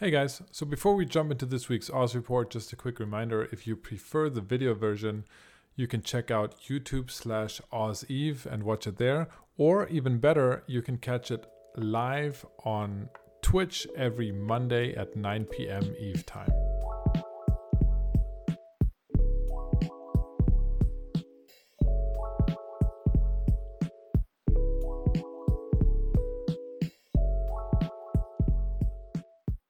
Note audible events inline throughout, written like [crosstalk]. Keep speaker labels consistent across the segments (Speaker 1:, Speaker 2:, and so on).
Speaker 1: Hey guys, so before we jump into this week's Oz report, just a quick reminder if you prefer the video version, you can check out YouTube slash Oz Eve and watch it there. Or even better, you can catch it live on Twitch every Monday at 9 p.m. Eve time.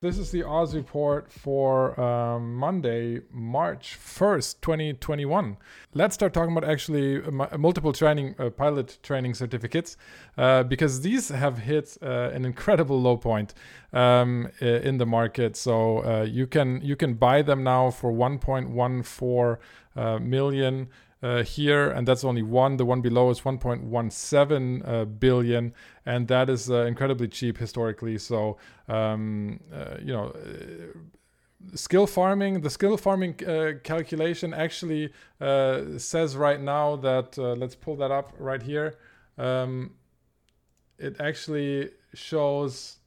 Speaker 1: This is the Oz report for um, Monday, March 1st, 2021. Let's start talking about actually multiple training, uh, pilot training certificates, uh, because these have hit uh, an incredible low point um, in the market. So uh, you can you can buy them now for 1.14 uh, million uh, here, and that's only one. The one below is 1.17 uh, billion, and that is uh, incredibly cheap historically. So, um, uh, you know, uh, skill farming, the skill farming uh, calculation actually says right now that let's pull that up right here. Um, it actually shows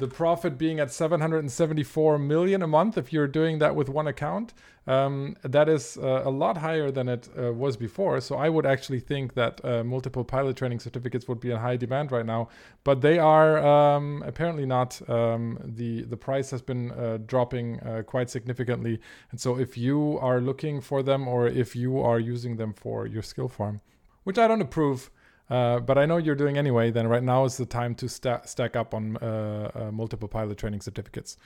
Speaker 1: the profit being at 774 million a month if you're doing that with one account um, that is uh, a lot higher than it uh, was before. So i would actually think that uh, multiple pilot training certificates would be in high demand right now but they are um, apparently not um, the the price has been uh, dropping uh, quite significantly. And so if you are looking for them or if you are using them for your skill farm which i don't approve uh, but I know you're doing anyway, then right now is the time to sta- stack up on uh, uh, multiple pilot training certificates.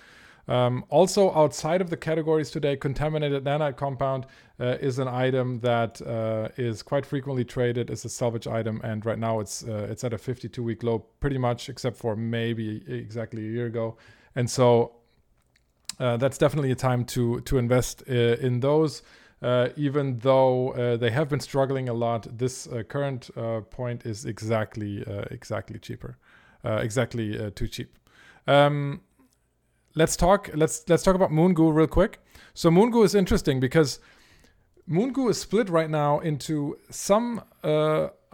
Speaker 1: Um, also, outside of the categories today, contaminated nanite compound uh, is an item that uh, is quite frequently traded as a salvage item, and right now it's it's at a 52-week low, pretty much, except for maybe exactly a year ago. And so that's definitely a time to to invest in those. Uh, even though uh, they have been struggling a lot, this uh, current uh, point is exactly uh, exactly cheaper, exactly too cheap. Um, let's talk. Let's let's talk about Moongoo real quick. So Moongoo is interesting because Moongoo is split right now into some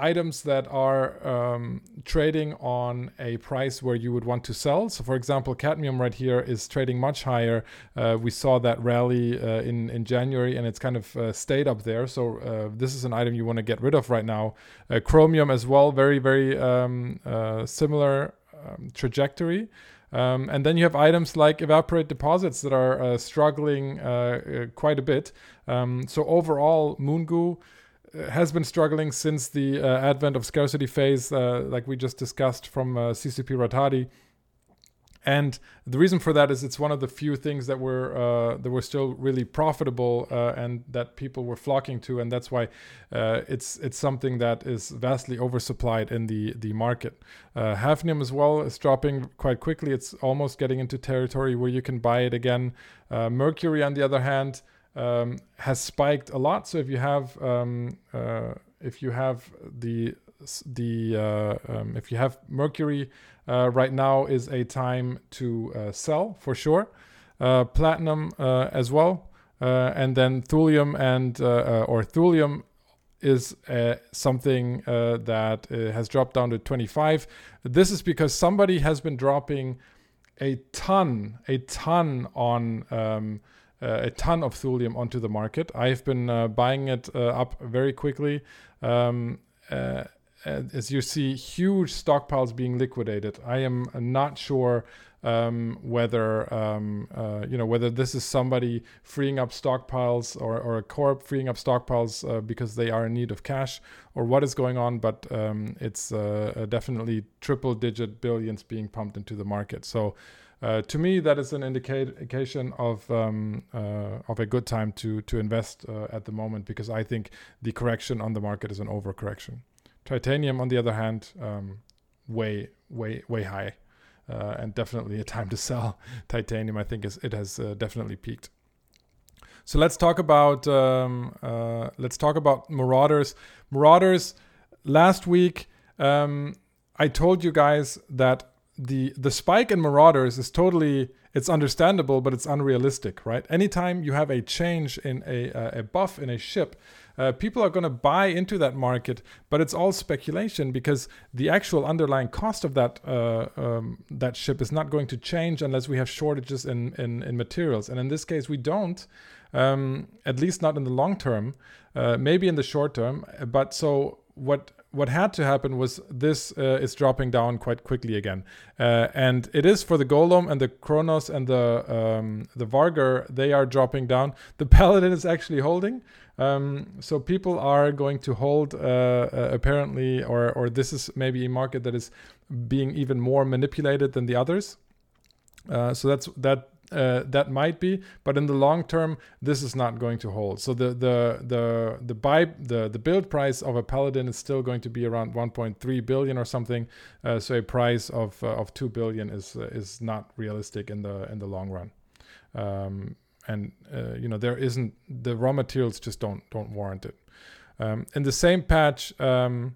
Speaker 1: items that are um, trading on a price where you would want to sell. So, for example, cadmium right here is trading much higher. Uh, we saw that rally uh, in in January, and it's kind of uh, stayed up there. So, uh, this is an item you want to get rid of right now. Uh, chromium as well, very very um, uh, similar um, trajectory. Um, and then you have items like evaporite deposits that are struggling quite a bit. Um, so overall, Moongoo has been struggling since the uh, advent of scarcity phase, uh, like we just discussed from uh, CCP Rattati. And the reason for that is it's one of the few things that were uh, that were still really profitable uh, and that people were flocking to, and that's why uh, it's it's something that is vastly oversupplied in the the market. hafnium as well is dropping quite quickly. It's almost getting into territory where you can buy it again. mercury, on the other hand, um, has spiked a lot. So if you have um, uh, if you have the the uh, um, if you have Mercury uh, right now is a time to uh, sell for sure. Uh, platinum uh, as well, and then thulium and or thulium is uh, something uh, that uh, has dropped down to 25. This is because somebody has been dropping a ton, a ton on um, uh, a ton of thulium onto the market. I've been uh, buying it uh, up very quickly. Um, as you see, huge stockpiles being liquidated. I am not sure um, whether um, uh, you know whether this is somebody freeing up stockpiles or, or a corp freeing up stockpiles uh, because they are in need of cash or what is going on. But um, it's uh, definitely triple digit billions being pumped into the market. So uh, to me, that is an indication of um, uh, of a good time to to invest uh, at the moment because I think the correction on the market is an overcorrection. Titanium, on the other hand, um, way way way high, uh, and definitely a time to sell. [laughs] Titanium, I think, is it has uh, definitely peaked. So let's talk about um, uh, let's talk about Marauders. Marauders. Last week, um, I told you guys that the the spike in marauders is totally it's understandable but it's unrealistic right anytime you have a change in a a buff in a ship uh, people are going to buy into that market, but it's all speculation because the actual underlying cost of that uh, um, that ship is not going to change unless we have shortages in, in, in materials. And in this case, we don't, um, at least not in the long term, uh, maybe in the short term. But so what what had to happen was this uh, is dropping down quite quickly again, uh, and it is for the Golem and the Kronos and the um, the Vargur. They are dropping down. The [laughs] Paladin is actually holding. Um, so people are going to hold uh, uh apparently, or or this is maybe a market that is being even more manipulated than the others. Uh, so that's that uh, that might be, but in the long term, this is not going to hold. So the the the the buy the the build price of a Paladin is still going to be around 1.3 billion or something. Uh, so a price of uh, of two billion is uh, is not realistic in the in the long run. Um, and uh, you know there isn't the raw materials just don't don't warrant it. Um, in the same patch, um,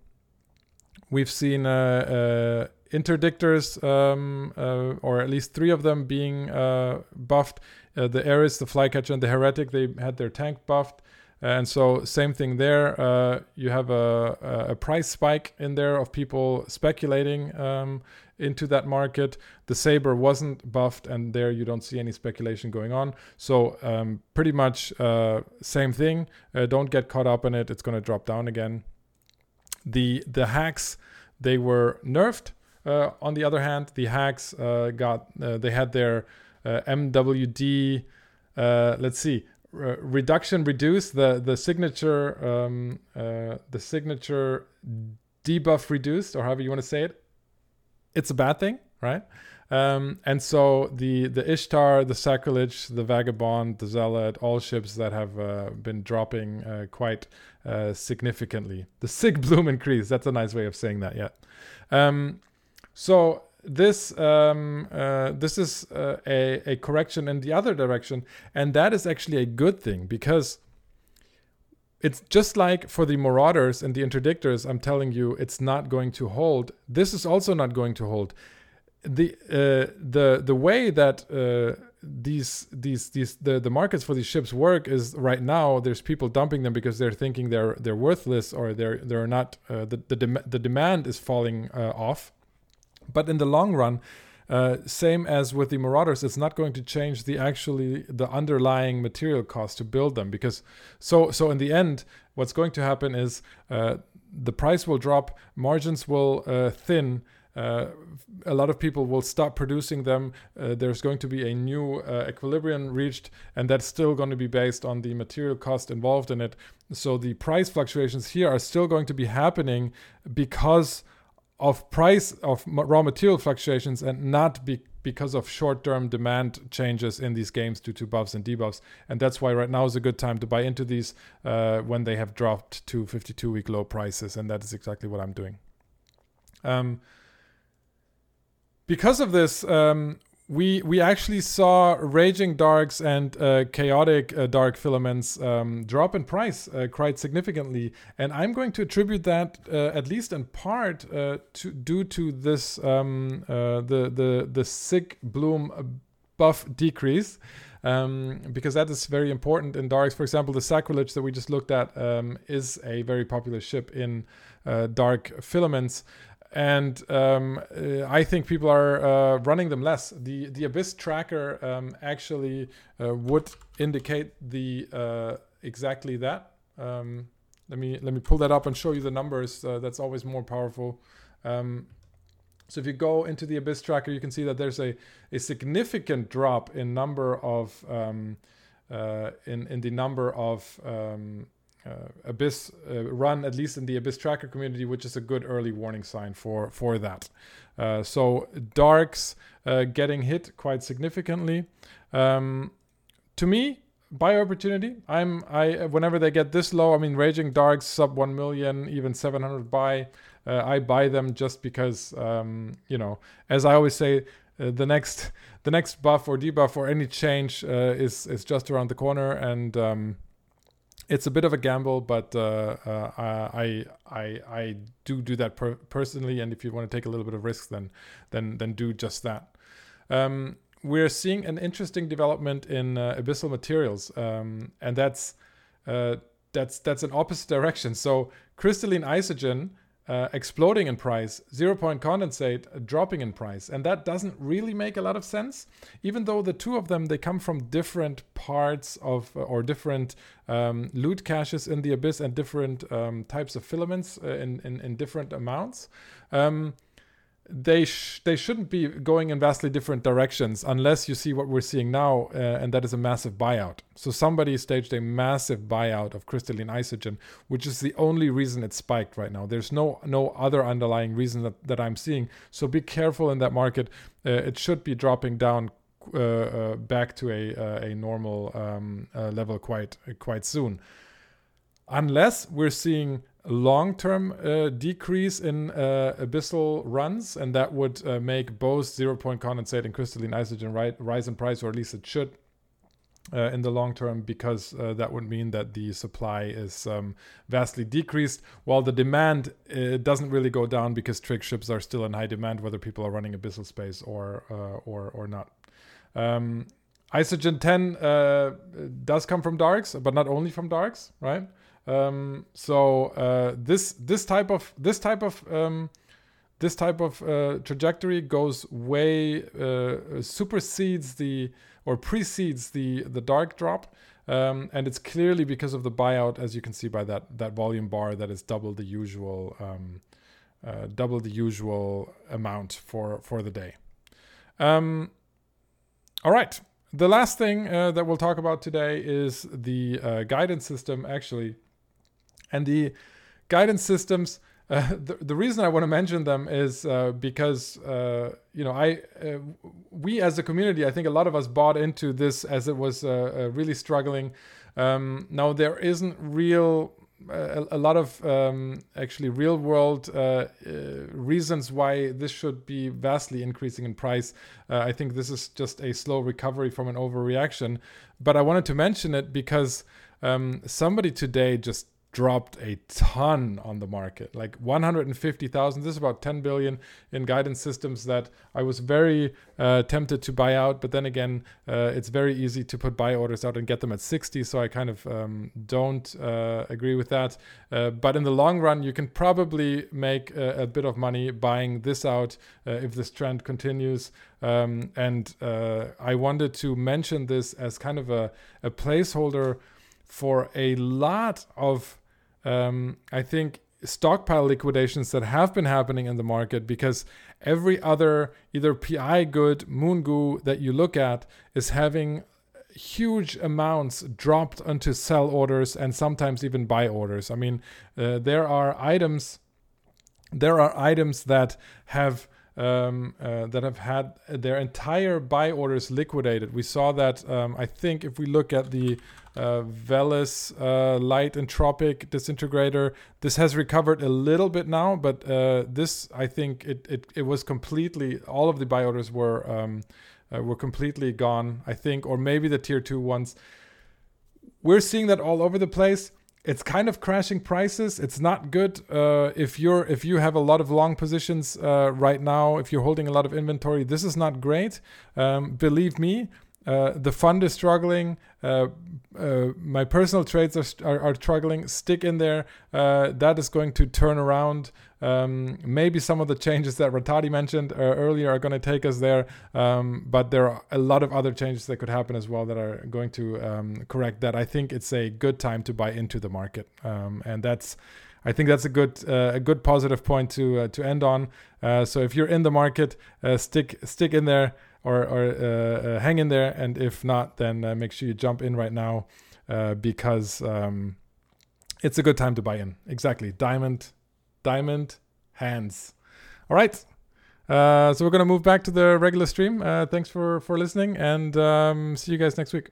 Speaker 1: we've seen uh, interdictors, um, uh, or at least three of them being uh, buffed. Uh, the Eris, the Flycatcher, and the Heretic, they had their tank buffed. And so, same thing there. Uh, you have a, a, price spike in there of people speculating um, into that market. The Saber wasn't buffed, and there you don't see any speculation going on. So, um, pretty much uh, same thing. Uh, don't get caught up in it. It's going to drop down again. The the HACs they were nerfed. Uh, on the other hand, the HACs uh, got uh, they had their MWD. let's see, reduction reduced the the signature um, the signature debuff reduced, or however you want to say it. It's a bad thing, right? Um, and so the the Ishtar, the Sacrilege, the Vagabond, the Zealot, all ships that have uh, been dropping uh, quite uh, significantly. The Sig Bloom increase. That's a nice way of saying that. Yeah. Um, so this um, uh, this is uh, a, a correction in the other direction, and that is actually a good thing because it's just like for the marauders and the interdictors. I'm telling you, it's not going to hold. This is also not going to hold. The uh, the the way that uh, these these these the, the markets for these ships work is right now there's people dumping them because they're thinking they're they're worthless or they're they're not uh, the the, dem- the demand is falling uh, off but in the long run, uh, same as with the Marauders, it's not going to change the actually the underlying material cost to build them because so so in the end, what's going to happen is uh, the price will drop, margins will uh, thin. Uh, a lot of people will stop producing them. Uh, there's going to be a new uh, equilibrium reached, and that's still going to be based on the material cost involved in it. So the price fluctuations here are still going to be happening because of price of raw material fluctuations and not be, because of short-term demand changes in these games due to buffs and debuffs and that's why right now is a good time to buy into these uh, when they have dropped to 52 week low prices and that is exactly what i'm doing um, because of this um, we we actually saw raging darks and uh, chaotic uh, dark filaments um, drop in price uh, quite significantly, and I'm going to attribute that uh, at least in part uh, to due to this um, uh, the the the Sig bloom buff decrease. Um, because that is very important in darks. For example, the sacrilege that we just looked at um, is a very popular ship in dark filaments and um, uh, I think people are uh, running them less. The the Abyss tracker um, actually uh, would indicate the uh, exactly that. Um, let me let me pull that up and show you the numbers. Uh, that's always more powerful. Um, so if you go into the Abyss tracker, you can see that there's a, a significant drop in number of um, uh, in in the number of um, Abyss uh, run, at least in the Abyss tracker community, which is a good early warning sign for for that. Uh, so darks getting hit quite significantly. Um, to me, buy opportunity. I'm I whenever they get this low, I mean raging darks sub 1 million, even 700 buy. Uh, I buy them just because um, you know, as I always say, uh, the next the next buff or debuff or any change uh, is is just around the corner and um, it's a bit of a gamble, but uh, uh, I I I do do that per- personally. And if you want to take a little bit of risk, then then then do just that. Um, we're seeing an interesting development in uh, abyssal materials, um, and that's uh, that's that's an opposite direction. So crystalline isogen uh, exploding in price, zero point condensate dropping in price. And that doesn't really make a lot of sense, even though the two of them, they come from different parts of uh, or different um, loot caches in the abyss and different um, types of filaments uh, in, in, in, different amounts. Um, they sh- they shouldn't be going in vastly different directions unless you see what we're seeing now, uh, and that is a massive buyout. So somebody staged a massive buyout of crystalline isogen, which is the only reason it spiked right now. There's no no other underlying reason that, that I'm seeing. So be careful in that market. Uh, it should be dropping down uh, uh back to a uh, a normal um, uh, level quite quite soon, unless we're seeing long-term uh, decrease in uh, abyssal runs, and that would uh, make both zero-point condensate and crystalline isogen ri- rise in price, or at least it should. Uh, in the long term, because uh, that would mean that the supply is um, vastly decreased, while the demand uh, doesn't really go down because trig ships are still in high demand, whether people are running abyssal space or or or not. Um, Isogen 10 does come from darks, but not only from darks, right? Um, so uh, this this type of this type of um, this type of uh, trajectory goes way uh, supersedes the or precedes the the dark drop. Um, and it's clearly because of the buyout, as you can see by that that volume bar that is double the usual um, uh, double the usual amount for for the day. Um, all right, the last thing uh, that we'll talk about today is the uh, guidance system. Actually, and the guidance systems, uh, [laughs] the, the reason I want to mention them is uh, because uh, you know I uh, we as a community I think a lot of us bought into this as it was really struggling. Um, now there isn't real a, a, lot of um, actually real world reasons why this should be vastly increasing in price. I think this is just a slow recovery from an overreaction, but I wanted to mention it because um, somebody today just dropped a ton on the market. Like 150,000 this is about 10 billion in guidance systems that I was very uh, tempted to buy out but then again uh, it's very easy to put buy orders out and get them at 60 so I kind of um, don't uh, agree with that. Uh, but in the long run you can probably make a, a bit of money buying this out uh, if this trend continues. Um, and uh, I wanted to mention this as kind of a, a placeholder for a lot of um, I think stockpile liquidations that have been happening in the market because every other either PI good, Moongoo that you look at is having huge amounts dropped onto sell orders and sometimes even buy orders. I mean, uh, there are items there are items that have um, uh, that have had their entire buy orders liquidated. We saw that um, I think if we look at the uh, Veles uh, light entropic disintegrator. This has recovered a little bit now, but uh, this I think it, it it was completely all of the buy orders were um, uh, were completely gone. I think, or maybe the tier two ones. We're seeing that all over the place. It's kind of crashing prices. It's not good uh, if you're if you have a lot of long positions uh, right now. If you're holding a lot of inventory, this is not great. Um, believe me, uh, the fund is struggling. Uh, uh, my personal trades are, are, are, struggling. Stick in there. Uh, that is going to turn around. Um, maybe some of the changes that Rattati mentioned uh, earlier are going to take us there, um, but there are a lot of other changes that could happen as well that are going to um, correct that. I think it's a good time to buy into the market, um, and that's. I think that's a good uh, a good positive point to uh, to end on. Uh, so if you're in the market, stick stick in there or, or uh, uh, hang in there. And if not, then uh, make sure you jump in right now because um, it's a good time to buy in. Exactly. Diamond, diamond hands. All right. Uh, so we're going to move back to the regular stream. Uh, thanks for, for listening and um, see you guys next week.